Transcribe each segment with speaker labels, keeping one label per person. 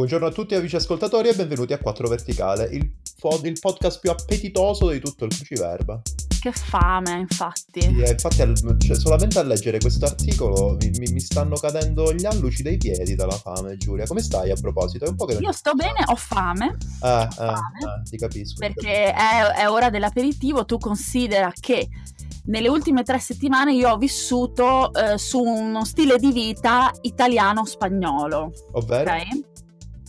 Speaker 1: Buongiorno a tutti amici ascoltatori e benvenuti a 4 Verticale, il, pod- il podcast più appetitoso di tutto il Cruciverba.
Speaker 2: Che fame, infatti.
Speaker 1: Sì, eh, infatti, al- cioè, solamente a leggere questo articolo mi, mi- mi stanno cadendo gli alluci dei piedi dalla fame, Giulia. Come stai a proposito? È un po' che
Speaker 2: Io sto bene, ho fame,
Speaker 1: Eh, eh,
Speaker 2: fame.
Speaker 1: eh, ti capisco. ti
Speaker 2: perché è, è ora dell'aperitivo. Tu considera che nelle ultime tre settimane io ho vissuto eh, su uno stile di vita italiano-spagnolo.
Speaker 1: Ovvero?
Speaker 2: ok?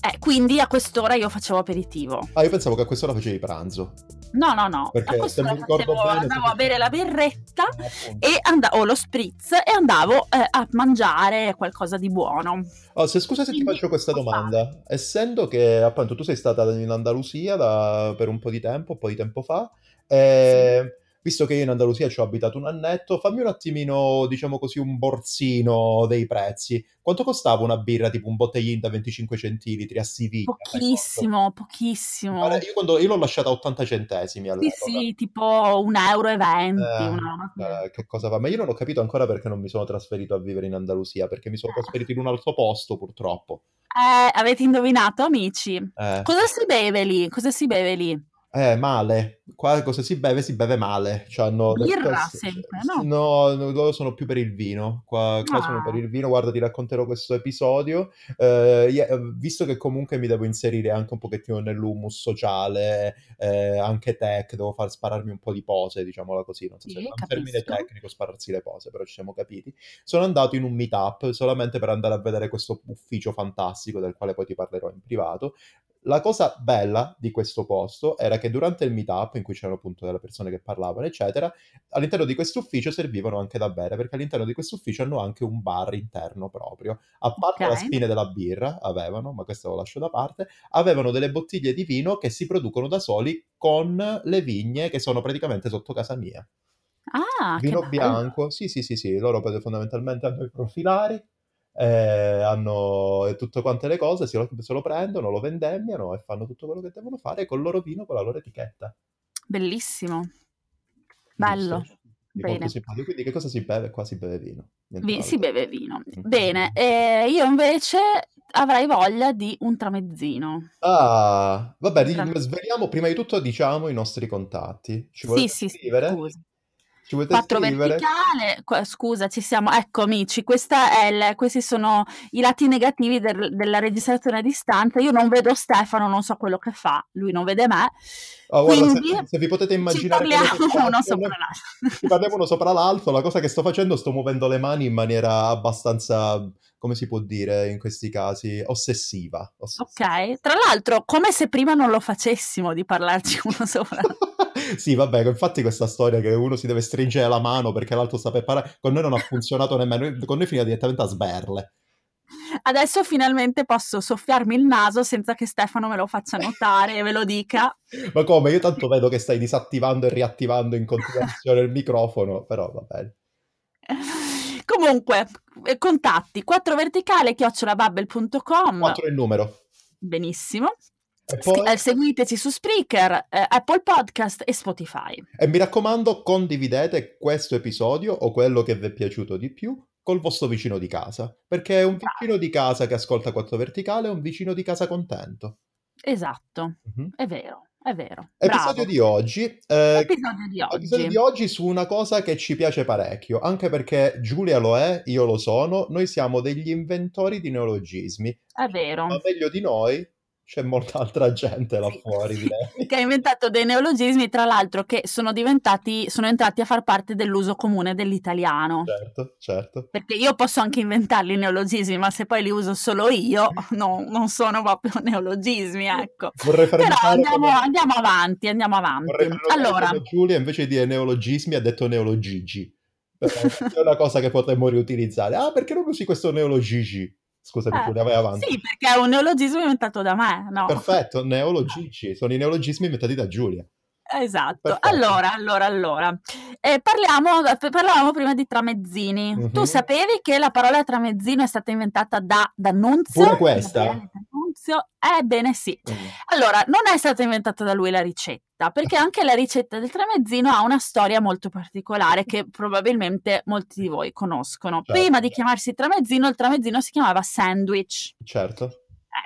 Speaker 2: Eh, quindi a quest'ora io facevo aperitivo.
Speaker 1: Ah, io pensavo che a quest'ora facevi pranzo.
Speaker 2: No, no, no.
Speaker 1: Perché se mi ricordo
Speaker 2: facevo-
Speaker 1: bene,
Speaker 2: andavo a bere la birretta
Speaker 1: Eh, appunto.
Speaker 2: e and- o lo spritz e andavo eh, a mangiare qualcosa di buono.
Speaker 1: Oh, se scusa se ti
Speaker 2: Quindi
Speaker 1: faccio questa domanda, essendo che appunto tu sei stata in Andalusia da- per un po' di tempo, un po' di tempo fa, e visto che io in Andalusia ci ho abitato un annetto, fammi un attimino, diciamo così, un borsino dei prezzi. Quanto costava una birra tipo un botteglino da 25 centilitri a Siviglia?
Speaker 2: Pochissimo, pochissimo.
Speaker 1: Guarda, Io, quando, io l'ho lasciata a 80 centesimi
Speaker 2: Sì,
Speaker 1: all'epoca.
Speaker 2: sì, tipo un euro e venti,
Speaker 1: Eh,
Speaker 2: una
Speaker 1: eh, che cosa fa? Ma io non ho capito ancora perché non mi sono trasferito a vivere in Andalusia, perché mi sono
Speaker 2: Eh.
Speaker 1: trasferito in un altro posto, purtroppo.
Speaker 2: Eh, avete indovinato, amici?
Speaker 1: Eh.
Speaker 2: Cosa si beve lì? Cosa si beve lì?
Speaker 1: Eh, male. Qua cosa si beve? Si beve male. Cioè, le
Speaker 2: Birra
Speaker 1: stesse-
Speaker 2: sempre, no?
Speaker 1: No, no, loro sono più per il vino. Qua, qua sono
Speaker 2: Ah.
Speaker 1: per il vino. Guarda, ti racconterò questo episodio. Eh, eh, visto che comunque mi devo inserire anche un pochettino nell'humus sociale, eh, anche tech, devo far spararmi un po' di pose, diciamola così. Non so se
Speaker 2: Sì,
Speaker 1: è un termine tecnico spararsi le pose, però ci siamo capiti. Sono andato in un meetup solamente per andare a vedere questo ufficio fantastico del quale poi ti parlerò in privato. La cosa bella di questo posto era che durante il meetup, in cui c'erano appunto delle persone che parlavano, eccetera, all'interno di questo ufficio servivano anche da bere, perché all'interno di questo ufficio hanno anche un bar interno proprio. A parte la
Speaker 2: Ok.
Speaker 1: spine della birra, avevano, ma questo lo lascio da parte, avevano delle bottiglie di vino che si producono da soli con le vigne che sono praticamente sotto casa mia.
Speaker 2: Ah,
Speaker 1: Vino bianco, sì, sì, sì, sì, loro fondamentalmente hanno i profilari, eh, hanno tutte quante le cose, se lo, se lo prendono, lo vendemmiano e fanno tutto quello che devono fare col loro vino, con la loro etichetta.
Speaker 2: Bellissimo. Bello. Bene.
Speaker 1: Quindi che cosa si beve? Qua si beve vino.
Speaker 2: Vi- si beve vino.
Speaker 1: Mm.
Speaker 2: Bene, eh, io invece avrei voglia di un tramezzino.
Speaker 1: Ah, vabbè,
Speaker 2: Tra-
Speaker 1: sveliamo prima di tutto, diciamo, i nostri contatti. Ci
Speaker 2: Sì,
Speaker 1: volete
Speaker 2: sì, sì,
Speaker 1: scrivere? Ci volete
Speaker 2: Quattro
Speaker 1: scrivere?
Speaker 2: verticale, qua- scusa, ci siamo. Ecco, amici, questa è il- questi sono i lati negativi del- della registrazione a distanza. Io non vedo Stefano, non so quello che fa, lui non vede me.
Speaker 1: Oh, guarda, se,
Speaker 2: Quindi
Speaker 1: se vi potete
Speaker 2: ci
Speaker 1: immaginare che
Speaker 2: parliamo uno
Speaker 1: faccio,
Speaker 2: sopra
Speaker 1: noi-
Speaker 2: l'altro.
Speaker 1: ci parliamo uno sopra l'altro, la cosa che sto facendo sto muovendo le mani in maniera abbastanza, come si può dire in questi casi, ossessiva. ossessiva.
Speaker 2: Ok, tra l'altro, come se prima non lo facessimo di parlarci uno sopra l'altro.
Speaker 1: Sì, vabbè, infatti questa storia che uno si deve stringere la mano perché l'altro sta per parlare, con noi non ha funzionato nemmeno, con noi finiva direttamente a sberle.
Speaker 2: Adesso finalmente posso soffiarmi il naso senza che Stefano me lo faccia notare e ve lo dica.
Speaker 1: Ma come? Io tanto vedo che stai disattivando e riattivando in continuazione il microfono, però va bene.
Speaker 2: Comunque, eh, contatti 4 verticale chiocciolabubble.com.
Speaker 1: 4 il numero.
Speaker 2: Benissimo.
Speaker 1: Poi,
Speaker 2: eh, seguiteci su Spreaker, eh, Apple Podcast e Spotify.
Speaker 1: e mi raccomando, condividete questo episodio o quello che vi è piaciuto di più col vostro vicino di casa, perché è un vicino di casa che ascolta 4 verticale è un vicino di casa contento.
Speaker 2: Esatto,
Speaker 1: Mhm.
Speaker 2: è vero, è vero.
Speaker 1: Episodio di oggi. eh,
Speaker 2: Episodio di
Speaker 1: Episodio
Speaker 2: oggi.
Speaker 1: di oggi su una cosa che ci piace parecchio, anche perché Giulia lo è, io lo sono, noi siamo degli inventori di neologismi,
Speaker 2: È vero.
Speaker 1: ma meglio di noi c'è molta altra gente là fuori, direi.
Speaker 2: che ha inventato dei neologismi, tra l'altro, che sono diventati, sono entrati a far parte dell'uso comune dell'italiano.
Speaker 1: Certo, certo.
Speaker 2: Perché io posso anche inventarli i neologismi, ma se poi li uso solo io, no- non sono proprio neologismi, ecco.
Speaker 1: Vorrei fare
Speaker 2: Però
Speaker 1: notare
Speaker 2: andiamo,
Speaker 1: come-
Speaker 2: andiamo avanti, andiamo avanti.
Speaker 1: notare
Speaker 2: Allora,
Speaker 1: Giulia invece di dire neologismi ha detto neologigi. È una cosa che potremmo riutilizzare. Ah, perché non usi questo neologigi? Scusami,
Speaker 2: eh,
Speaker 1: Giulia, vai avanti.
Speaker 2: sì, perché è un neologismo inventato da me, no?
Speaker 1: Perfetto, neologigi, sono i neologismi inventati da Giulia.
Speaker 2: Esatto.
Speaker 1: Perfetto.
Speaker 2: Allora, allora, allora. Eh, parliamo, parlavamo prima di tramezzini.
Speaker 1: Mhm.
Speaker 2: Tu sapevi che la parola tramezzino è stata inventata da D'Annunzio?
Speaker 1: Pure questa?
Speaker 2: D'Annunzio? Ebbene sì. Allora, non è stata inventata da lui la ricetta, perché anche la ricetta del tramezzino ha una storia molto particolare che probabilmente molti di voi conoscono.
Speaker 1: Certo.
Speaker 2: Prima di chiamarsi tramezzino, il tramezzino si chiamava sandwich.
Speaker 1: Certo.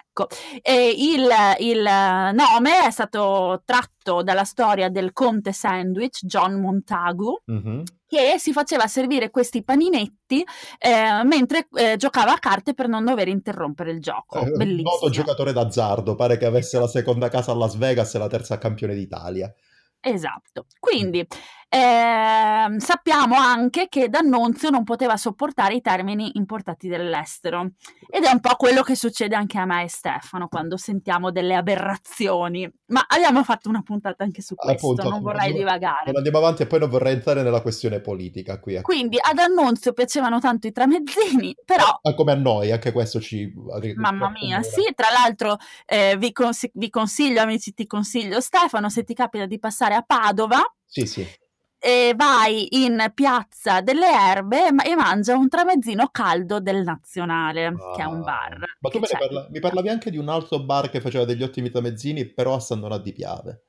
Speaker 2: Ecco, e il, il nome è stato tratto dalla storia del conte sandwich John Montagu,
Speaker 1: Mhm.
Speaker 2: Che si faceva servire questi paninetti eh, mentre eh, giocava a carte per non dover interrompere il gioco.
Speaker 1: Eh, noto
Speaker 2: Bellissimo.
Speaker 1: giocatore d'azzardo, pare che avesse la seconda casa a Las Vegas e la terza campione d'Italia.
Speaker 2: Esatto. Quindi ehm, sappiamo anche che D'Annunzio non poteva sopportare i termini importati dall'estero ed è un po' quello che succede anche a me e Stefano quando sentiamo delle aberrazioni. Ma abbiamo fatto una puntata anche su questo,
Speaker 1: Appunto,
Speaker 2: non vorrei
Speaker 1: non-
Speaker 2: divagare.
Speaker 1: Non andiamo avanti e poi non vorrei entrare nella questione politica qui. ecco.
Speaker 2: Quindi ad Annunzio piacevano tanto i tramezzini, però
Speaker 1: Ah, come a noi, anche questo ci...
Speaker 2: Mamma mia, sì, tra l'altro eh, vi, cons- vi consiglio, amici, ti consiglio Stefano, se ti capita di passare a Padova,
Speaker 1: Sì, sì.
Speaker 2: E vai in Piazza delle Erbe e, ma- mangia un tramezzino caldo del Nazionale, che è un bar.
Speaker 1: Ma tu parla- mi parlavi anche di un altro bar che faceva degli ottimi tramezzini, però a San Donato di Piave.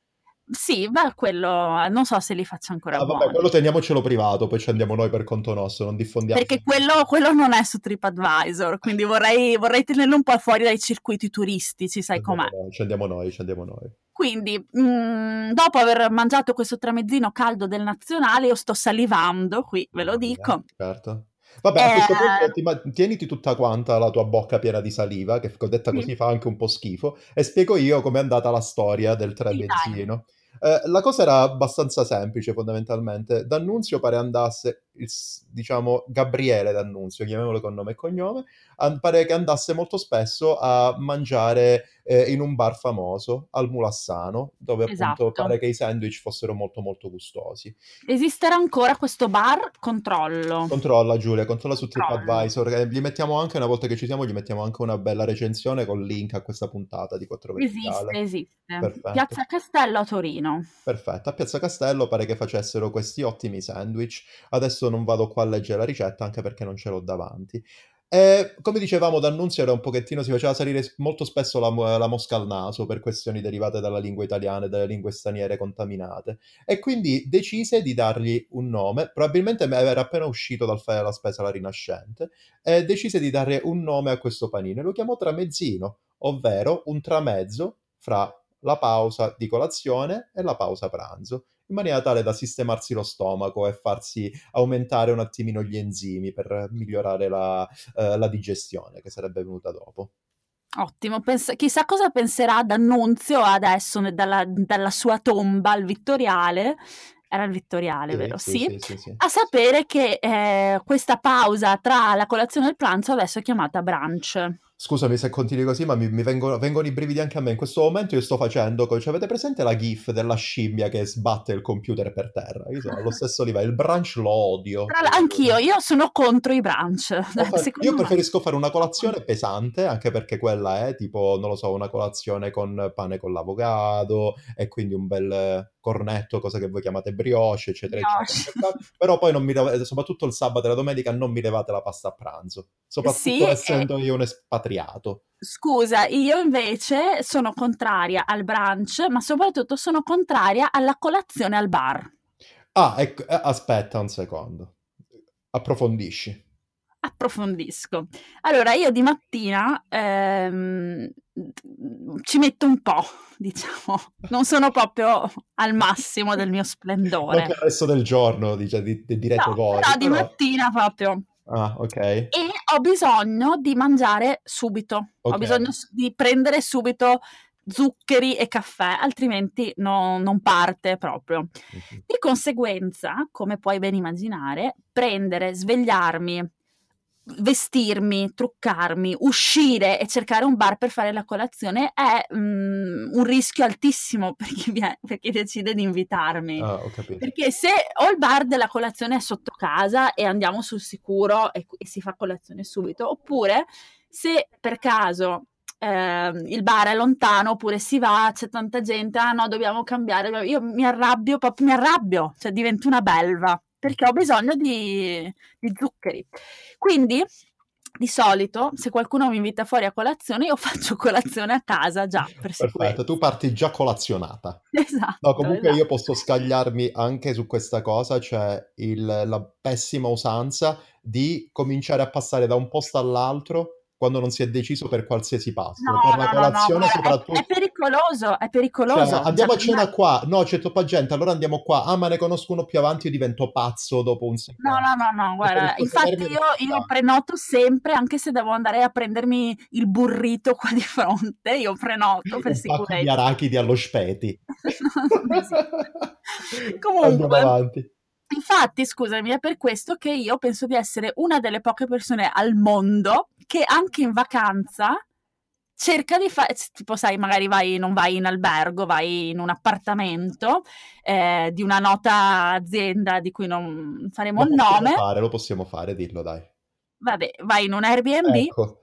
Speaker 2: Sì, beh, quello non so se li faccio ancora
Speaker 1: Ah, vabbè, quello teniamocelo privato, poi ci andiamo noi per conto nostro, non diffondiamo.
Speaker 2: Perché quello, quello non è su TripAdvisor, quindi vorrei, vorrei tenerlo un po' fuori dai circuiti turistici, sai com'è.
Speaker 1: noi, Ci andiamo noi, ci andiamo noi.
Speaker 2: Quindi, mh, dopo aver mangiato questo tramezzino caldo del nazionale, io sto salivando qui, ve lo dico.
Speaker 1: Certo. Vabbè, a questo
Speaker 2: Eh,
Speaker 1: punto ti ma- tieniti tutta quanta la tua bocca piena di saliva, che detta
Speaker 2: sì,
Speaker 1: così fa anche un po' schifo, e spiego io com'è andata la storia del
Speaker 2: sì,
Speaker 1: tramezzino. Eh, la cosa era abbastanza semplice, fondamentalmente. D'Annunzio pare andasse, il diciamo, Gabriele D'Annunzio, chiamiamolo con nome e cognome, an- pare che andasse molto spesso a mangiare eh, in un bar famoso, al Mulassano, dove appunto pare
Speaker 2: Esatto.
Speaker 1: che i sandwich fossero molto molto gustosi.
Speaker 2: Esisterà ancora questo bar? Controllo.
Speaker 1: Controlla Giulia, controlla su. TripAdvisor. eh, Gli mettiamo anche, una volta che ci siamo, gli mettiamo anche una bella recensione con link a questa puntata di 4
Speaker 2: Esiste,
Speaker 1: Verticale.
Speaker 2: esiste.
Speaker 1: Perfetto.
Speaker 2: Piazza Castello a Torino.
Speaker 1: Perfetto, a Piazza Castello pare che facessero questi ottimi sandwich. Adesso non vado qua a leggere la ricetta anche perché non ce l'ho davanti. E come dicevamo, D'Annunzio era un pochettino, si faceva salire molto spesso la, la mosca al naso per questioni derivate dalla lingua italiana e dalle lingue straniere contaminate. E quindi decise di dargli un nome, probabilmente era appena uscito dal fare la spesa la Rinascente, e decise di dare un nome a questo panino e lo chiamò tramezzino, ovvero un tramezzo fra la pausa di colazione e la pausa pranzo, in maniera tale da sistemarsi lo stomaco e farsi aumentare un attimino gli enzimi per migliorare la, eh, la digestione che sarebbe venuta dopo.
Speaker 2: Ottimo, pens- chissà cosa penserà D'Annunzio adesso dalla, dalla sua tomba al Vittoriale. Era il Vittoriale,
Speaker 1: Sì,
Speaker 2: vero?
Speaker 1: sì,
Speaker 2: sì,
Speaker 1: sì.
Speaker 2: A sapere che eh, questa pausa tra la colazione e il pranzo adesso è chiamata brunch.
Speaker 1: Scusami se continui così, ma mi, mi vengono, vengono i brividi anche a me. In questo momento io sto facendo, cioè, avete presente la gif della scimmia che sbatte il computer per terra? Io sono allo stesso livello, il brunch lo odio.
Speaker 2: L- anch'io, io sono contro i brunch.
Speaker 1: O fa-
Speaker 2: Secondo
Speaker 1: Io
Speaker 2: me-
Speaker 1: preferisco fare una colazione pesante, anche perché quella è tipo, non lo so, una colazione con pane con l'avocado e quindi un bel eh, cornetto, cosa che voi chiamate brioche, eccetera,
Speaker 2: Brioche.
Speaker 1: eccetera. Però poi non mi leva- soprattutto il sabato e la domenica non mi levate la pasta a pranzo, soprattutto
Speaker 2: Sì, e-
Speaker 1: essendo io un espatriato.
Speaker 2: Scusa, io invece sono contraria al brunch, ma soprattutto sono contraria alla colazione al bar.
Speaker 1: Ah, ecco, eh, aspetta un secondo. Approfondisci.
Speaker 2: Approfondisco. Allora, io di mattina ehm, ci metto un po', diciamo, non sono proprio al massimo del mio splendore.
Speaker 1: per il resto del giorno, dice, di, di- direte
Speaker 2: No,
Speaker 1: voi,
Speaker 2: però di
Speaker 1: però-
Speaker 2: mattina proprio.
Speaker 1: Ah, ok.
Speaker 2: E ho bisogno di mangiare subito, ho
Speaker 1: Ok.
Speaker 2: bisogno di prendere subito zuccheri e caffè, altrimenti no- non parte proprio.
Speaker 1: Mhm.
Speaker 2: Di conseguenza, come puoi ben immaginare, prendere, svegliarmi, vestirmi, truccarmi, uscire e cercare un bar per fare la colazione è mm, un rischio altissimo per chi, vie- per chi decide di invitarmi.
Speaker 1: Ah, ho.
Speaker 2: Perché se o il bar della colazione è sotto casa e andiamo sul sicuro e, e si fa colazione subito, oppure se per caso ehm, il bar è lontano oppure si va, c'è tanta gente, ah no, dobbiamo cambiare, io mi arrabbio, proprio mi arrabbio, cioè divento una belva perché ho bisogno di, di zuccheri. Quindi di solito, se qualcuno mi invita fuori a colazione, io faccio colazione a casa già per
Speaker 1: Perfetto, tu parti già colazionata.
Speaker 2: Esatto.
Speaker 1: No, comunque
Speaker 2: esatto.
Speaker 1: io posso scagliarmi anche su questa cosa, cioè il- la pessima usanza di cominciare a passare da un posto all'altro quando non si è deciso per qualsiasi pasto.
Speaker 2: No,
Speaker 1: per la
Speaker 2: no, no, no,
Speaker 1: colazione
Speaker 2: guarda, è,
Speaker 1: soprattutto...
Speaker 2: è pericoloso, è pericoloso.
Speaker 1: Cioè, andiamo a
Speaker 2: Cioè,
Speaker 1: cena qua, no, c'è troppa gente, allora andiamo qua. Ah, ma ne conosco uno più avanti, io divento pazzo dopo un
Speaker 2: No,
Speaker 1: secondo.
Speaker 2: no, no, no, guarda,
Speaker 1: Preferisco
Speaker 2: infatti io, io prenoto sempre, anche se devo andare a prendermi il burrito qua di fronte, io prenoto per
Speaker 1: Un
Speaker 2: sicurezza.
Speaker 1: arachidi allo speti.
Speaker 2: No, esiste.
Speaker 1: Andiamo
Speaker 2: Comunque,
Speaker 1: avanti.
Speaker 2: infatti, scusami, è per questo che io penso di essere una delle poche persone al mondo che anche in vacanza cerca di fare, tipo sai, magari vai, non vai in albergo, vai in un appartamento eh, di una nota azienda di cui non faremo
Speaker 1: Lo
Speaker 2: il nome,
Speaker 1: fare, lo possiamo fare, dillo dai.
Speaker 2: vabbè, vai in un Airbnb.
Speaker 1: Ecco,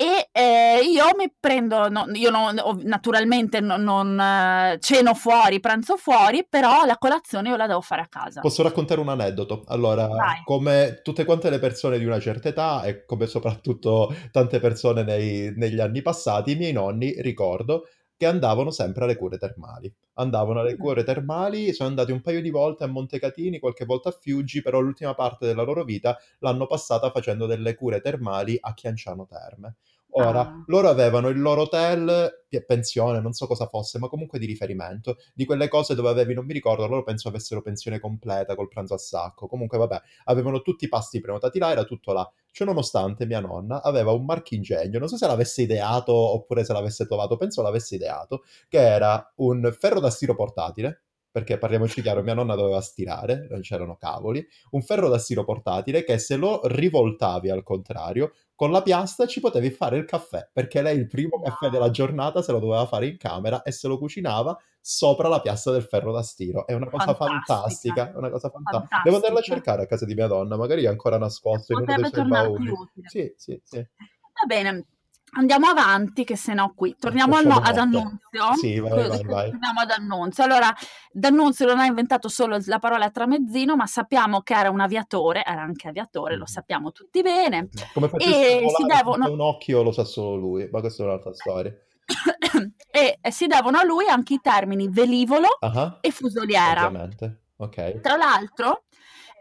Speaker 2: e eh, io mi prendo, no, io non- naturalmente non, non, eh, ceno fuori, pranzo fuori, però la colazione io la devo fare a casa.
Speaker 1: posso raccontare un aneddoto. Allora,
Speaker 2: Vai.
Speaker 1: come tutte quante le persone di una certa età e come soprattutto tante persone nei- negli anni passati, i miei nonni, ricordo, che andavano sempre alle cure termali. Andavano alle cure termali, sono andati un paio di volte a Montecatini, qualche volta a Fiuggi, però l'ultima parte della loro vita l'hanno passata facendo delle cure termali a Chianciano Terme. Ora,
Speaker 2: Ah.
Speaker 1: loro avevano il loro hotel, pensione, non so cosa fosse, ma comunque di riferimento, di quelle cose dove avevi, non mi ricordo, loro penso avessero pensione completa col pranzo a sacco. Comunque, vabbè, avevano tutti i pasti prenotati là, era tutto là. Ciononostante, mia nonna aveva un marchingegno, non so se l'avesse ideato oppure se l'avesse trovato, penso l'avesse ideato, che era un ferro da stiro portatile, perché parliamoci chiaro, mia nonna doveva stirare, non c'erano cavoli, un ferro da stiro portatile che se lo rivoltavi al contrario, con la piastra ci potevi fare il caffè, perché lei il primo caffè della giornata se lo doveva fare in camera e se lo cucinava sopra la piastra del ferro da stiro. È una cosa
Speaker 2: Fantastica.
Speaker 1: fantastica, una cosa fantastica. Devo andarla a cercare a casa di mia donna, magari è ancora nascosto in uno dei
Speaker 2: Potrebbe
Speaker 1: suoi bauli. Sì, sì, sì.
Speaker 2: Va bene, andiamo avanti, che se no qui. Torniamo al ad. Annunzio.
Speaker 1: Sì, vai, vai, vai.
Speaker 2: Torniamo ad Annunzio. Allora, D'Annunzio non ha inventato solo la parola tramezzino, ma sappiamo che era un aviatore, era anche aviatore, lo
Speaker 1: Mhm.
Speaker 2: sappiamo tutti bene.
Speaker 1: Come
Speaker 2: E si devono-
Speaker 1: un occhio lo sa solo lui, ma questa è un'altra storia.
Speaker 2: e si devono a lui anche i termini velivolo
Speaker 1: Ah,
Speaker 2: e fusoliera.
Speaker 1: ovviamente. Ok.
Speaker 2: Tra l'altro,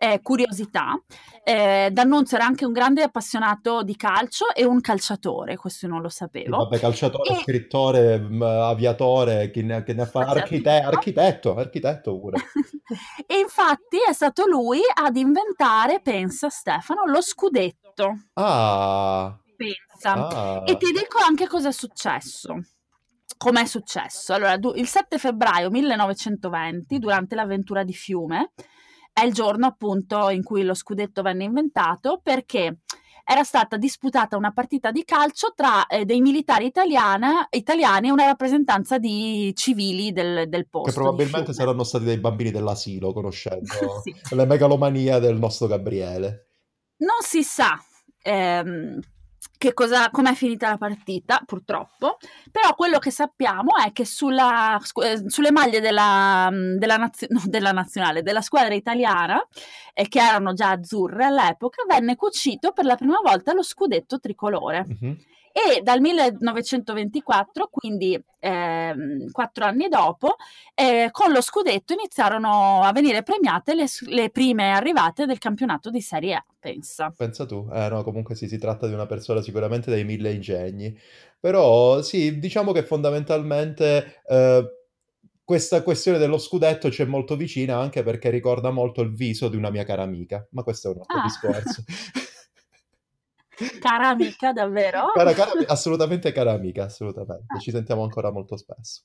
Speaker 2: eh, curiosità, eh, D'Annunzio era anche un grande appassionato di calcio e un calciatore, questo non lo
Speaker 1: Sì,
Speaker 2: sapevo.
Speaker 1: vabbè, calciatore,
Speaker 2: E-
Speaker 1: scrittore, aviatore, chi ne, chi ne fa,
Speaker 2: Forse
Speaker 1: archite-
Speaker 2: architetto.
Speaker 1: architetto, architetto pure.
Speaker 2: e infatti è stato lui ad inventare, pensa Stefano, lo scudetto.
Speaker 1: Ah,
Speaker 2: Pensa.
Speaker 1: ah.
Speaker 2: E ti dico anche cosa è successo. Com'è successo? Allora, du- il 7 febbraio 1920, durante l'avventura di Fiume, è il giorno appunto in cui lo scudetto venne inventato perché era stata disputata una partita di calcio tra eh, dei militari italiana- italiani e una rappresentanza di civili del, del posto.
Speaker 1: Che probabilmente saranno stati dei bambini dell'asilo, conoscendo
Speaker 2: Sì.
Speaker 1: le megalomania del nostro Gabriele.
Speaker 2: Non si sa ehm, che cosa, com'è finita la partita, purtroppo, però quello che sappiamo è che sulla, eh, sulle maglie della, della, nazio- della nazionale, della squadra italiana, eh, che erano già azzurre all'epoca, venne cucito per la prima volta lo scudetto tricolore.
Speaker 1: Mhm.
Speaker 2: E dal 1924, quindi ehm, quattro anni dopo, eh, con lo scudetto iniziarono a venire premiate le, le prime arrivate del campionato di Serie A, pensa.
Speaker 1: Pensa tu, eh no, comunque sì, si tratta di una persona sicuramente dei mille ingegni, però sì, diciamo che fondamentalmente eh, questa questione dello scudetto ci è molto vicina anche perché ricorda molto il viso di una mia cara amica, ma questo è un altro
Speaker 2: Ah.
Speaker 1: discorso.
Speaker 2: Cara amica, davvero?
Speaker 1: Cara, cara, assolutamente cara amica, assolutamente, ci sentiamo ancora molto spesso.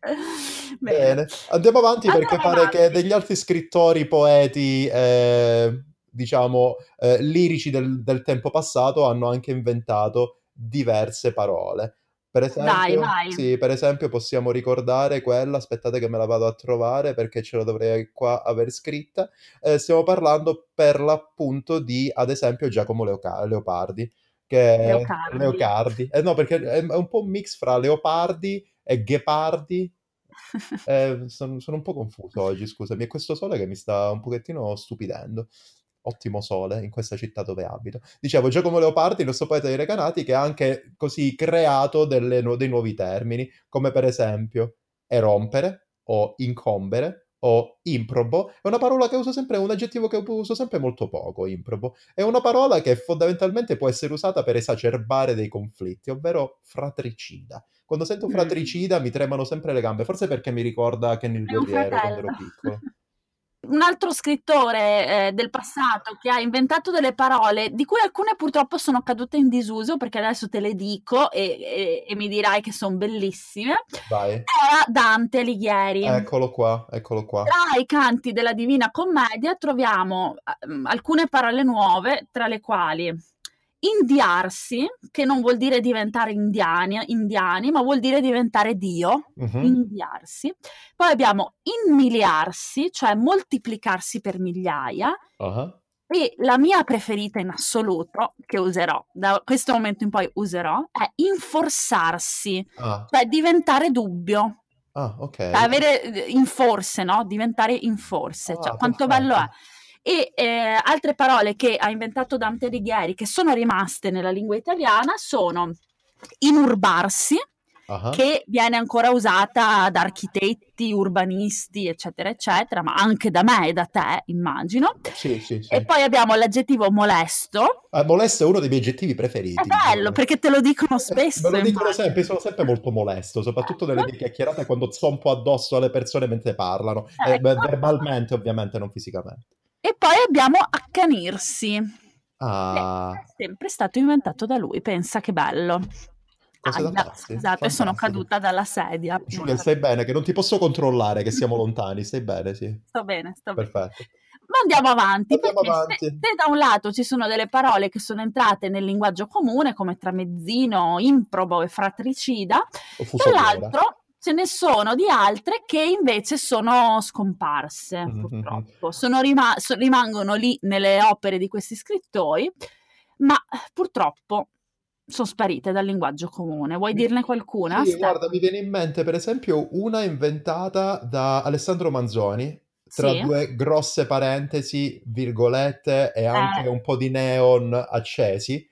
Speaker 1: Bene, andiamo avanti perché
Speaker 2: Andiamo
Speaker 1: pare che
Speaker 2: avanti.
Speaker 1: degli altri scrittori, poeti, eh, diciamo, eh, lirici del, del tempo passato hanno anche inventato diverse parole. Per esempio,
Speaker 2: Dai, vai.
Speaker 1: sì, per esempio possiamo ricordare quella, aspettate che me la vado a trovare perché ce la dovrei qua aver scritta. Eh, stiamo parlando per l'appunto di, ad esempio, Giacomo Leoca- Leopardi, che è
Speaker 2: Leocardi.
Speaker 1: Leocardi. Eh, no, perché è, è un po' un mix fra Leopardi e Ghepardi. Eh, sono, sono un po' confuso oggi, scusami. È questo sole che mi sta un pochettino stupidendo. Ottimo sole in questa città dove abito. Dicevo, Giacomo Leopardi, il nostro poeta dei Recanati, che ha anche così creato delle nu- dei nuovi termini, come per esempio erompere o incombere o improbo è una parola che uso sempre, è un aggettivo che uso sempre molto poco, improbo. È una parola che fondamentalmente può essere usata per esacerbare dei conflitti, ovvero fratricida. Quando sento
Speaker 2: Mm.
Speaker 1: fratricida mi tremano sempre le gambe, forse perché mi ricorda
Speaker 2: È un
Speaker 1: guerriero quando ero piccolo.
Speaker 2: Un altro scrittore eh, del passato che ha inventato delle parole di cui alcune purtroppo sono cadute in disuso perché adesso te le dico e, e- e mi dirai che sono bellissime,
Speaker 1: Vai.
Speaker 2: era Dante Alighieri.
Speaker 1: Eccolo qua, eccolo qua.
Speaker 2: Tra i canti della Divina Commedia troviamo ehm, alcune parole nuove, tra le quali indiarsi, che non vuol dire diventare indiani, indiani ma vuol dire diventare Dio,
Speaker 1: Mhm.
Speaker 2: indiarsi. Poi abbiamo immiliarsi, cioè moltiplicarsi per migliaia.
Speaker 1: Ah,
Speaker 2: E la mia preferita in assoluto, che userò, da questo momento in poi userò, è inforsarsi,
Speaker 1: ah,
Speaker 2: cioè diventare dubbio.
Speaker 1: ah, ok.
Speaker 2: Cioè avere in forse, no? Diventare in forse, cioè
Speaker 1: Ah,
Speaker 2: quanto bello è. E eh, altre parole che ha inventato Dante Alighieri che sono rimaste nella lingua italiana sono inurbarsi,
Speaker 1: Ah,
Speaker 2: che viene ancora usata da architetti, urbanisti, eccetera, eccetera, ma anche da me e da te, immagino.
Speaker 1: Sì, sì, sì.
Speaker 2: E poi abbiamo l'aggettivo molesto.
Speaker 1: Ah, molesto è uno dei miei aggettivi preferiti.
Speaker 2: È bello perché te lo dicono
Speaker 1: Eh,
Speaker 2: spesso.
Speaker 1: Me lo dicono sempre, sono sempre molto molesto, soprattutto nelle mie chiacchierate quando zompo addosso alle persone mentre parlano, eh,
Speaker 2: Ecco.
Speaker 1: beh, verbalmente ovviamente, non fisicamente.
Speaker 2: E poi abbiamo accanirsi.
Speaker 1: Ah,
Speaker 2: È sempre stato inventato da lui, pensa che bello.
Speaker 1: cose da
Speaker 2: Aia,
Speaker 1: pazzi,
Speaker 2: scusate, sono caduta dalla sedia.
Speaker 1: Giulia, stai bene? Che non ti posso controllare, che siamo lontani, stai bene, sì.
Speaker 2: Sto bene, sto bene.
Speaker 1: Perfetto.
Speaker 2: Ma andiamo avanti,
Speaker 1: Andiamo
Speaker 2: perché
Speaker 1: avanti.
Speaker 2: Se, se da un lato ci sono delle parole che sono entrate nel linguaggio comune, come tramezzino, improbo e fratricida, dall'altro ce ne sono di altre che invece sono scomparse,
Speaker 1: Mhm,
Speaker 2: purtroppo. Sono rima- so- rimangono lì nelle opere di questi scrittori, ma purtroppo sono sparite dal linguaggio comune. Vuoi dirne qualcuna?
Speaker 1: Sì, guarda, mi viene in mente per esempio una inventata da Alessandro Manzoni, tra
Speaker 2: Sì.
Speaker 1: due grosse parentesi, virgolette e anche
Speaker 2: Eh.
Speaker 1: un po' di neon accesi,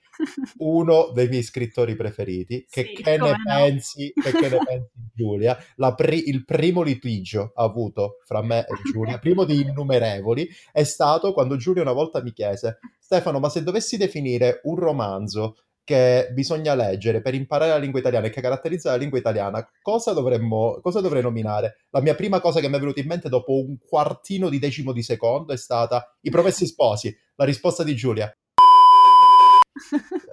Speaker 1: uno dei miei scrittori preferiti. Che,
Speaker 2: Sì,
Speaker 1: che ne
Speaker 2: no.
Speaker 1: pensi, che, che ne pensi Giulia? Pri- il primo litigio avuto fra me e Giulia, primo di innumerevoli, è stato quando Giulia una volta mi chiese Stefano, ma se dovessi definire un romanzo che bisogna leggere per imparare la lingua italiana e che caratterizza la lingua italiana, cosa dovremmo, cosa dovrei nominare? La mia prima cosa che mi è venuta in mente dopo un quartino di decimo di secondo è stata I Promessi Sposi, la risposta di Giulia.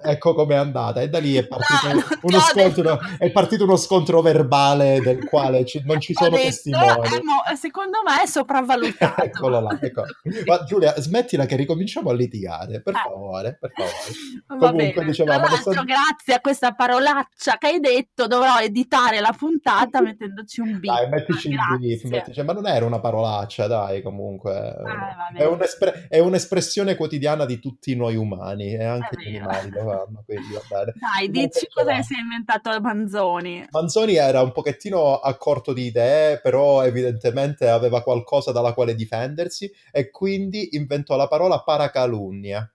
Speaker 1: Ecco com'è andata e da lì è partito
Speaker 2: No,
Speaker 1: uno scontro, è partito uno scontro verbale del quale ci- non ci sono
Speaker 2: detto,
Speaker 1: testimoni.
Speaker 2: eh, mo- secondo me è sopravvalutato.
Speaker 1: Eccolo là, ecco. Ma Giulia, smettila che ricominciamo a litigare, per
Speaker 2: Eh.
Speaker 1: favore, per favore. Comunque, dicevamo, Alessandro-
Speaker 2: grazie a questa parolaccia che hai detto, dovrò editare la puntata mettendoci un beep.
Speaker 1: Dai, mettici il beef, mettici- ma non era una parolaccia, dai, comunque.
Speaker 2: va
Speaker 1: è, un'espre- è un'espressione quotidiana di tutti noi umani e anche
Speaker 2: vero.
Speaker 1: Animali lo fanno, quindi va bene.
Speaker 2: Dai, dici cosa si è inventato Manzoni.
Speaker 1: Manzoni era un pochettino a corto di idee, però evidentemente aveva qualcosa dalla quale difendersi e quindi inventò la parola paracalunnia,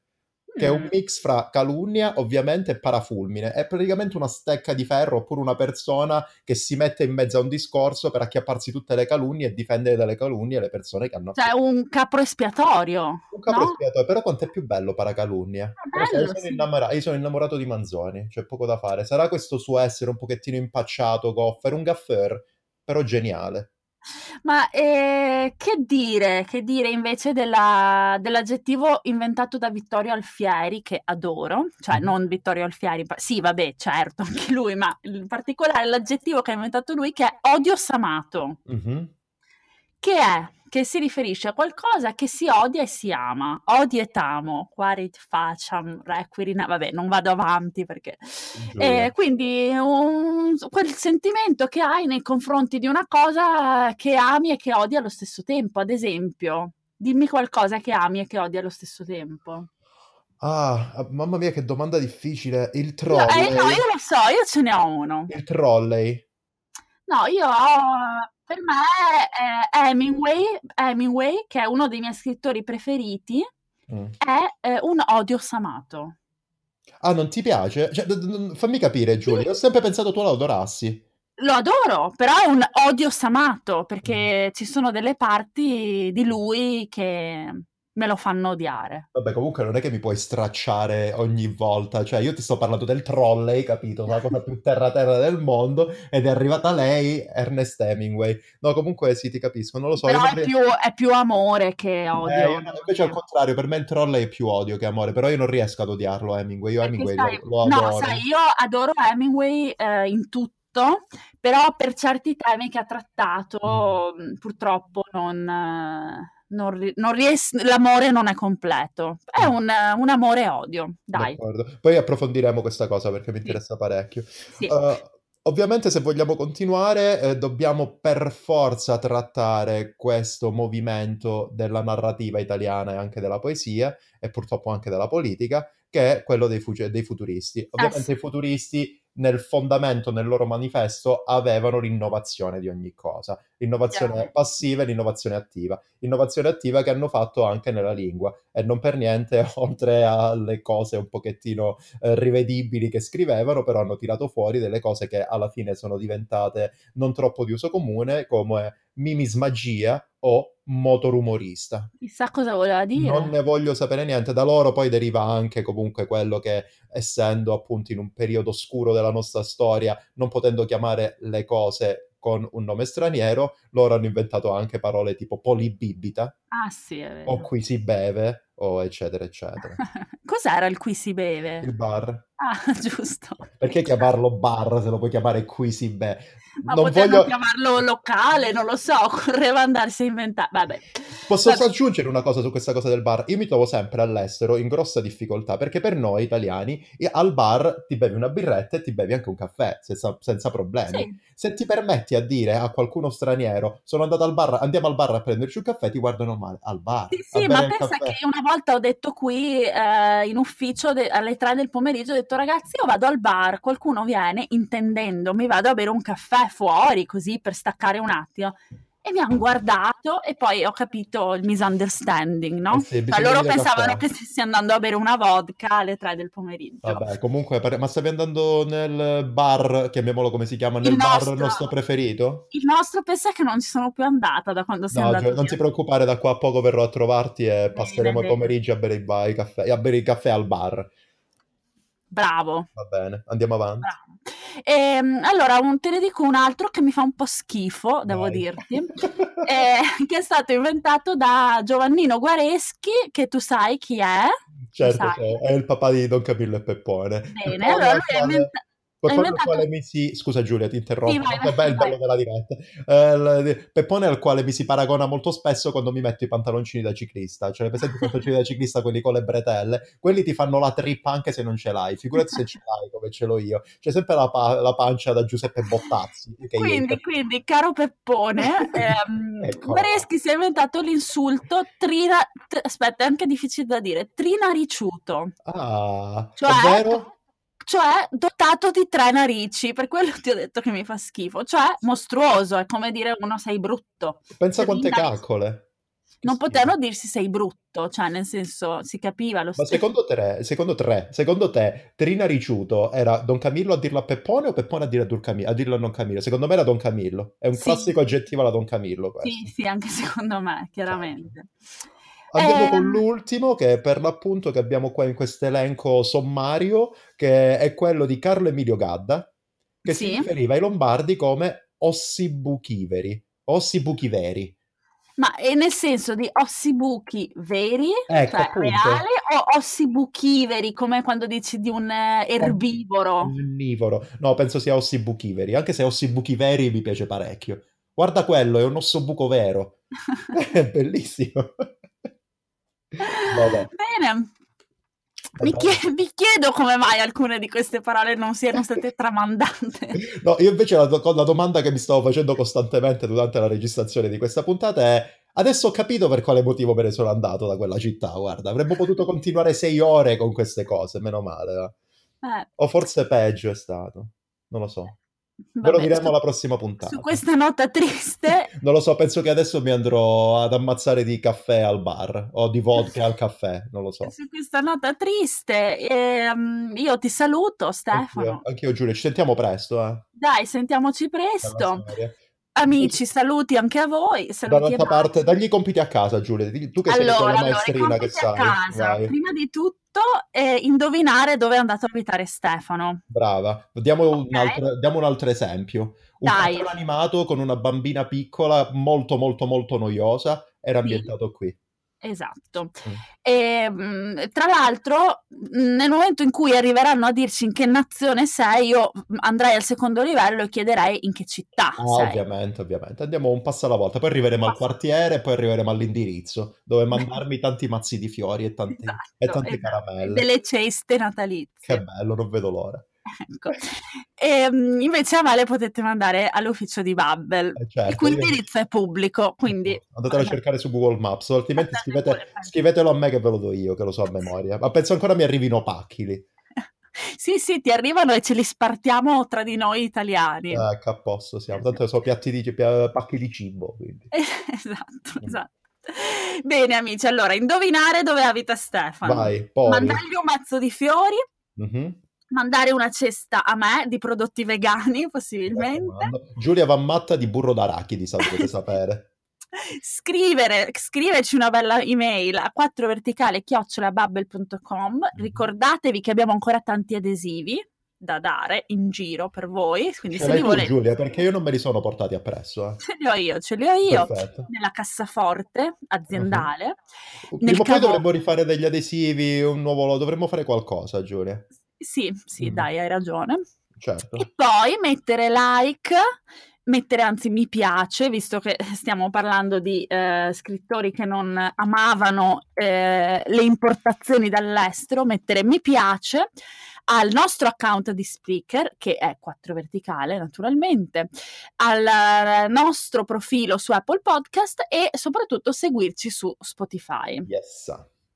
Speaker 1: che è un
Speaker 2: Mm.
Speaker 1: mix fra calunnia, ovviamente, e parafulmine. È praticamente una stecca di ferro oppure una persona che si mette in mezzo a un discorso per acchiapparsi tutte le calunnie e difendere dalle calunnie le persone che hanno
Speaker 2: Cioè, un capro espiatorio.
Speaker 1: un capo
Speaker 2: no?
Speaker 1: espiatorio, però quanto è più bello Paracalunnia? Io,
Speaker 2: bello,
Speaker 1: sono
Speaker 2: sì.
Speaker 1: innamora- io sono innamorato di Manzoni, c'è poco da fare. Sarà questo suo essere un pochettino impacciato, goffer, un gaffer, però geniale.
Speaker 2: Ma eh, che dire, che dire invece della- dell'aggettivo inventato da Vittorio Alfieri, che adoro, cioè non Vittorio Alfieri, pa- sì, vabbè, certo, anche lui, ma in particolare l'aggettivo che ha inventato lui, che è odiosamato,
Speaker 1: Mhm.
Speaker 2: che è, che si riferisce a qualcosa che si odia e si ama. Odietamo, quarit facciam requirina, vabbè, non vado avanti perché... Eh, quindi un- quel sentimento che hai nei confronti di una cosa che ami e che odi allo stesso tempo. Ad esempio, dimmi qualcosa che ami e che odi allo stesso tempo.
Speaker 1: Ah, mamma mia, che domanda difficile. Il trolley.
Speaker 2: eh, no, io lo so, io ce ne ho uno.
Speaker 1: Il trolley.
Speaker 2: No, io ho, per me è Hemingway, Hemingway, che è uno dei miei scrittori preferiti,
Speaker 1: Mm.
Speaker 2: è eh, un odio samato.
Speaker 1: Ah, non ti piace? Cioè, d- d- fammi capire, Giulia. Ho sempre pensato tu lo adorassi.
Speaker 2: lo adoro, però è un odio samato perché ci sono delle parti di lui che me lo fanno odiare.
Speaker 1: Vabbè, comunque non è che mi puoi stracciare ogni volta, cioè io ti sto parlando del trolley, capito? La cosa più terra-terra del mondo, ed è arrivata lei, Ernest Hemingway. No, comunque sì, ti capisco, non lo so.
Speaker 2: Però
Speaker 1: io
Speaker 2: è
Speaker 1: non
Speaker 2: più, è più amore che
Speaker 1: Eh,
Speaker 2: odio.
Speaker 1: io no- invece al contrario, per me il trolley è più odio che amore, però io non riesco ad odiarlo Hemingway, io
Speaker 2: Perché
Speaker 1: Hemingway
Speaker 2: sai,
Speaker 1: lo, lo
Speaker 2: no,
Speaker 1: adoro.
Speaker 2: sai, io adoro Hemingway eh, in tutto, però per certi temi che ha
Speaker 1: Mm.
Speaker 2: trattato, mh, purtroppo non, eh, non non ries- l'amore non è completo. È
Speaker 1: Mm.
Speaker 2: un, un amore odio, dai.
Speaker 1: D'accordo. Poi approfondiremo questa cosa perché mi
Speaker 2: Sì,
Speaker 1: interessa parecchio.
Speaker 2: sì.
Speaker 1: Eh, ovviamente, se vogliamo continuare, eh, dobbiamo per forza trattare questo movimento della narrativa italiana e anche della poesia e purtroppo anche della politica, che è quello dei, fugi- dei futuristi. Ovviamente
Speaker 2: sì.
Speaker 1: i futuristi nel fondamento, nel loro manifesto, avevano l'innovazione di ogni cosa, l'innovazione
Speaker 2: Chiaro.
Speaker 1: passiva e l'innovazione attiva. Innovazione attiva che hanno fatto anche nella lingua e non per niente, oltre alle cose un pochettino eh, rivedibili che scrivevano, però hanno tirato fuori delle cose che alla fine sono diventate non troppo di uso comune, come mimismagia o motorumorista.
Speaker 2: Chissà cosa voleva
Speaker 1: Non
Speaker 2: dire.
Speaker 1: ne voglio sapere niente, da loro poi deriva anche comunque quello che, essendo appunto in un periodo oscuro della nostra storia, non potendo chiamare le cose con un nome straniero, loro hanno inventato anche parole tipo polibibita,
Speaker 2: Ah sì, è
Speaker 1: o qui si beve, o eccetera eccetera.
Speaker 2: Cos'era il qui si
Speaker 1: Il
Speaker 2: beve?
Speaker 1: bar.
Speaker 2: Ah, giusto.
Speaker 1: Perché chiamarlo bar se lo puoi chiamare qui si beve?
Speaker 2: Ma
Speaker 1: Non voglio...
Speaker 2: chiamarlo locale, non lo so, occorreva andarsi a inventare. Vabbè.
Speaker 1: Posso
Speaker 2: Vabbè.
Speaker 1: aggiungere una cosa su questa cosa del bar? Io mi trovo sempre all'estero in grossa difficoltà perché per noi italiani al bar ti bevi una birretta e ti bevi anche un caffè senza, senza problemi.
Speaker 2: Sì,
Speaker 1: Se ti permetti a dire a qualcuno straniero sono andato al bar, andiamo al bar a prenderci un caffè, ti guardano male. Al bar,
Speaker 2: sì, sì, ma pensa
Speaker 1: caffè.
Speaker 2: che una volta ho detto qui eh, in ufficio de- alle 3 del pomeriggio, ho detto ragazzi io vado al bar, qualcuno viene intendendo, mi vado a bere un caffè fuori così per staccare un attimo. E mi hanno guardato e poi ho capito il misunderstanding,
Speaker 1: Eh
Speaker 2: no?
Speaker 1: sì,
Speaker 2: Cioè loro pensavano
Speaker 1: caffè.
Speaker 2: che stessi andando a bere una vodka alle 3 del pomeriggio.
Speaker 1: Vabbè, comunque, ma stavi andando nel bar, chiamiamolo come si chiama,
Speaker 2: Il
Speaker 1: nel bar
Speaker 2: nostro,
Speaker 1: nostro preferito?
Speaker 2: il nostro pensa che non ci sono più andata da quando sei
Speaker 1: No,
Speaker 2: andato
Speaker 1: Gio- non ti preoccupare, da qua a poco verrò a trovarti e
Speaker 2: Bene,
Speaker 1: passeremo i
Speaker 2: bene.
Speaker 1: pomeriggi a bere i, ba- i caffè, a bere i caffè al bar.
Speaker 2: Bravo.
Speaker 1: Va bene, andiamo avanti.
Speaker 2: Bravo. Ehm, allora, un- te ne dico un altro che mi fa un po' schifo, devo
Speaker 1: Vai.
Speaker 2: dirti, eh, che è stato inventato da Giovannino Guareschi, che tu sai chi è,
Speaker 1: Certo, cioè, è il papà di Don Camillo e Peppone.
Speaker 2: Bene, allora
Speaker 1: al
Speaker 2: lui ha
Speaker 1: quale, Peppone al quale mi si... Scusa Giulia, ti
Speaker 2: Sì,
Speaker 1: interrompo,
Speaker 2: vai,
Speaker 1: vabbè, il
Speaker 2: vai,
Speaker 1: bello
Speaker 2: vai.
Speaker 1: della diretta. Eh, Peppone al quale mi si paragona molto spesso quando mi metto i pantaloncini da ciclista. Cioè, per esempio, i pantaloncini da ciclista, quelli con le bretelle, quelli ti fanno la trippa anche se non ce l'hai. Figurati se ce l'hai come ce l'ho io. C'è sempre la, pa- la pancia da Giuseppe Bottazzi. Io
Speaker 2: Quindi, quindi, caro Peppone, ehm,
Speaker 1: Eccola.
Speaker 2: Guareschi si è inventato l'insulto trina... t- aspetta, è anche difficile da dire, trinariciuto.
Speaker 1: Ah,
Speaker 2: Cioè,
Speaker 1: ovvero?
Speaker 2: Cioè dotato di tre narici, per quello ti ho detto che mi fa schifo, cioè mostruoso, è come dire uno sei brutto.
Speaker 1: Pensa
Speaker 2: Cioè,
Speaker 1: quante
Speaker 2: narici.
Speaker 1: calcole.
Speaker 2: Non potevano dirsi sei brutto, cioè nel senso si capiva lo
Speaker 1: Ma
Speaker 2: stesso.
Speaker 1: secondo te, secondo te, secondo te, Trina Ricciuto era Don Camillo a dirlo a Peppone o Peppone a, dire a, Cami- a dirlo a Don Camillo? Secondo me era Don Camillo. È un
Speaker 2: Sì.
Speaker 1: classico aggettivo alla Don Camillo questo.
Speaker 2: Sì, sì, anche secondo me, chiaramente.
Speaker 1: Andiamo con
Speaker 2: Ehm,
Speaker 1: l'ultimo, che è per l'appunto che abbiamo qua in questo elenco sommario, che è quello di Carlo Emilio Gadda, che si
Speaker 2: sì,
Speaker 1: riferiva ai Lombardi come ossibuchiveri, ossibuchiveri.
Speaker 2: ma è nel senso di ossibuchi veri,
Speaker 1: Ecco,
Speaker 2: cioè
Speaker 1: appunto.
Speaker 2: reali, o ossibuchiveri, come quando dici di un eh, erbivoro?
Speaker 1: Onnivoro. No, penso sia ossibuchiveri, anche se ossibuchiveri mi piace parecchio. Guarda quello, è un ossobuco vero. È bellissimo. Vabbè.
Speaker 2: Bene. Mi, chie- mi chiedo come mai alcune di queste parole non siano state tramandate.
Speaker 1: No, io invece la, do- la domanda che mi stavo facendo costantemente durante la registrazione di questa puntata è adesso ho capito per quale motivo me ne sono andato da quella città, guarda, avremmo potuto continuare sei ore con queste cose, meno male. Eh, O forse peggio è stato, non lo so. Ve lo diremo alla prossima puntata.
Speaker 2: Su questa nota triste...
Speaker 1: non lo so, penso che adesso mi andrò ad ammazzare di caffè al bar o di vodka al caffè, non lo so.
Speaker 2: Su questa nota triste ehm, io ti saluto Stefano.
Speaker 1: Anch'io, anch'io Giulia, ci sentiamo presto. Eh.
Speaker 2: Dai, sentiamoci presto. Amici, saluti anche a voi.
Speaker 1: Dall'altra parte, dagli i compiti a casa, Giulia. Tu che
Speaker 2: allora,
Speaker 1: sei
Speaker 2: la
Speaker 1: maestrina
Speaker 2: allora,
Speaker 1: che sai.
Speaker 2: Casa, prima di tutto, eh, indovinare dove è andato a abitare Stefano.
Speaker 1: Brava. Diamo, okay. un, altro, diamo un altro esempio. Un cartone animato con una bambina piccola, molto, molto, molto noiosa, era ambientato
Speaker 2: sì.
Speaker 1: qui.
Speaker 2: Esatto. Mm. E, tra l'altro, nel momento in cui arriveranno a dirci in che nazione sei, io andrei al secondo livello e chiederei in che città
Speaker 1: ah,
Speaker 2: sei.
Speaker 1: Ovviamente, ovviamente. Andiamo un passo alla volta, poi arriveremo al quartiere poi arriveremo all'indirizzo, dove mandarmi tanti mazzi di fiori e, tanti,
Speaker 2: esatto,
Speaker 1: e tante
Speaker 2: esatto.
Speaker 1: caramelle.
Speaker 2: Delle ceste natalizie.
Speaker 1: Che bello, non vedo l'ora.
Speaker 2: Ecco. E, invece a Vale potete mandare all'ufficio di Bubble,
Speaker 1: Eh, certo,
Speaker 2: il cui indirizzo è pubblico, quindi...
Speaker 1: Andatelo a cercare su Google Maps, altrimenti scrivete- scrivetelo a me che ve lo do io, che lo so a memoria. Ma penso ancora mi arrivino pacchi lì.
Speaker 2: Sì, sì, ti arrivano e ce li spartiamo tra di noi italiani.
Speaker 1: Eh, che a posto siamo. Tanto sono piatti di, pacchi di cibo, quindi.
Speaker 2: esatto, esatto. Bene amici, allora, indovinare dove abita Stefano.
Speaker 1: Vai, poi.
Speaker 2: Mandargli un mazzo di fiori,
Speaker 1: Mhm.
Speaker 2: Mandare una cesta a me di prodotti vegani, possibilmente.
Speaker 1: Giulia va matta di burro d'arachidi, sa dovete sapere.
Speaker 2: Scrivere, scriverci una bella email a 4 verticale chiocciolabubble.com. Ricordatevi che abbiamo ancora tanti adesivi da dare in giro per voi. Quindi
Speaker 1: Ce
Speaker 2: se li volete,
Speaker 1: Giulia, perché io non me li sono portati appresso. Eh.
Speaker 2: ce li ho io, ce li ho io.
Speaker 1: Perfetto.
Speaker 2: Nella cassaforte aziendale.
Speaker 1: Prima o poi
Speaker 2: cavo-
Speaker 1: dovremmo rifare degli adesivi, un nuovo... Dovremmo fare qualcosa, Giulia.
Speaker 2: Sì, sì,
Speaker 1: Mm.
Speaker 2: dai, hai ragione.
Speaker 1: Certo.
Speaker 2: E poi mettere like, mettere anzi mi piace, visto che stiamo parlando di eh, scrittori che non amavano eh, le importazioni dall'estero, mettere mi piace al nostro account di speaker, che è 4 verticale naturalmente, al nostro profilo su Apple Podcast e soprattutto seguirci su Spotify.
Speaker 1: Yes.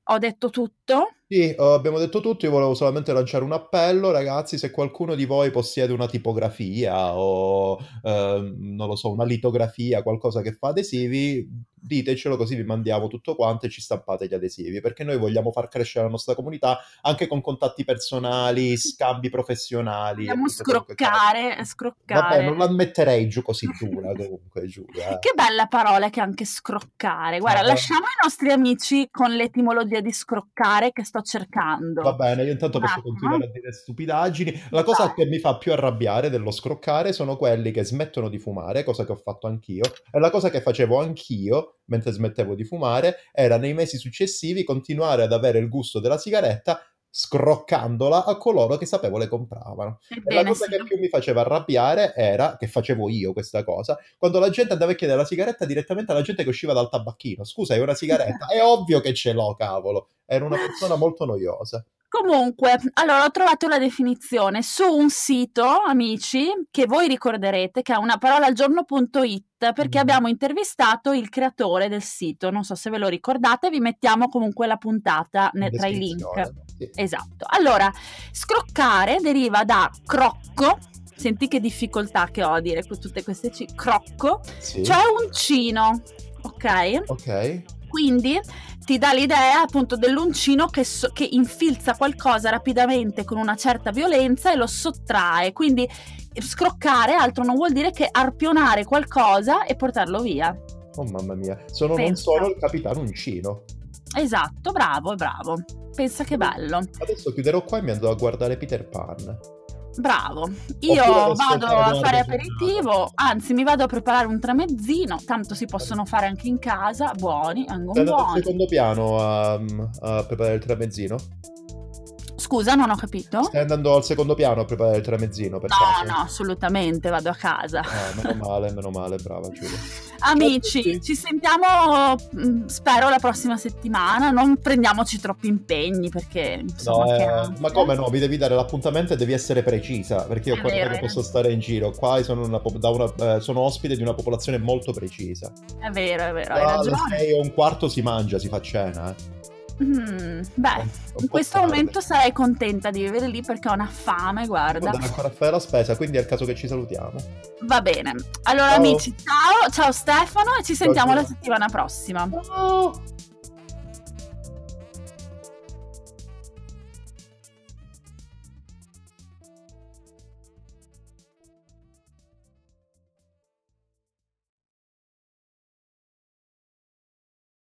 Speaker 2: Ho detto tutto?
Speaker 1: Sì, eh, abbiamo detto tutto, io volevo solamente lanciare un appello, ragazzi, se qualcuno di voi possiede una tipografia o, ehm, non lo so, una litografia, qualcosa che fa adesivi, ditecelo così vi mandiamo tutto quanto e ci stampate gli adesivi, perché noi vogliamo far crescere la nostra comunità anche con contatti personali, scambi professionali.
Speaker 2: Vogliamo scroccare, scroccare.
Speaker 1: Vabbè, non la metterei giù così dura comunque, Giulia.
Speaker 2: Che bella parola che è anche scroccare. Guarda,
Speaker 1: Eh.
Speaker 2: lasciamo i nostri amici con l'etimologia di scroccare che sto cercando.
Speaker 1: Va bene, io intanto posso
Speaker 2: attimo.
Speaker 1: continuare a dire stupidaggini. La cosa
Speaker 2: Vai.
Speaker 1: che mi fa più arrabbiare dello scroccare sono quelli che smettono di fumare, cosa che ho fatto anch'io. E la cosa che facevo anch'io mentre smettevo di fumare era nei mesi successivi continuare ad avere il gusto della sigaretta scroccandola a coloro che sapevo le compravano. E la
Speaker 2: Ebbene,
Speaker 1: cosa
Speaker 2: sì.
Speaker 1: che più mi faceva arrabbiare era, che facevo io questa cosa, quando la gente andava a chiedere la sigaretta direttamente alla gente che usciva dal tabacchino. Scusa, hai una sigaretta? È ovvio che ce l'ho, cavolo. Ero una persona molto noiosa.
Speaker 2: Comunque, allora ho trovato la definizione su un sito, amici, che voi ricorderete, che è una parola al giorno.it, perché
Speaker 1: Mhm.
Speaker 2: abbiamo intervistato il creatore del sito. Non so se ve lo ricordate, vi mettiamo comunque la puntata ne- tra i link.
Speaker 1: Sì.
Speaker 2: Esatto. Allora, scroccare deriva da crocco. Senti che difficoltà che ho a dire que- tutte queste C. Crocco,
Speaker 1: Sì.
Speaker 2: cioè uncino. Ok?
Speaker 1: Ok.
Speaker 2: Quindi ti dà l'idea appunto dell'uncino che, so- che infilza qualcosa rapidamente con una certa violenza e lo sottrae. Quindi scroccare altro non vuol dire che arpionare qualcosa e portarlo via.
Speaker 1: Oh mamma mia, sono, non
Speaker 2: Pensa.
Speaker 1: sono il capitano uncino.
Speaker 2: Esatto, bravo, bravo. Pensa che bello.
Speaker 1: Adesso chiuderò qua e mi andrò a guardare Peter Pan.
Speaker 2: Bravo. Io vado a fare aperitivo, anzi mi vado a preparare un tramezzino, tanto si possono fare anche in casa, buoni,
Speaker 1: Stai
Speaker 2: vengono
Speaker 1: andando al
Speaker 2: buoni.
Speaker 1: secondo piano a, a preparare il tramezzino?
Speaker 2: Scusa, non ho capito?
Speaker 1: Stai andando al secondo piano a preparare il tramezzino per
Speaker 2: No,
Speaker 1: caso?
Speaker 2: no, assolutamente, vado a casa.
Speaker 1: Ah, meno male, meno male, brava Giulia.
Speaker 2: Amici, ci sentiamo, mm, spero, la prossima settimana. Non prendiamoci troppi impegni perché
Speaker 1: No,
Speaker 2: insomma, che
Speaker 1: eh, ma come no? Vi devi dare l'appuntamento e devi essere precisa, perché io che
Speaker 2: hai
Speaker 1: posso stare in giro, qua sono, una una- eh, sono ospite di una popolazione molto precisa.
Speaker 2: È vero, è vero, hai
Speaker 1: Qua alle
Speaker 2: ragione.
Speaker 1: sei e un quarto si mangia, si fa cena, eh.
Speaker 2: Mm, beh, in questo tardi. momento sarei contenta di vivere lì perché ho una fame, guarda.
Speaker 1: Devo ancora fare la spesa, quindi è il caso che ci salutiamo.
Speaker 2: Va bene. Allora, ciao. amici, ciao, ciao Stefano e ci sentiamo ciao. la settimana prossima.
Speaker 1: Ciao.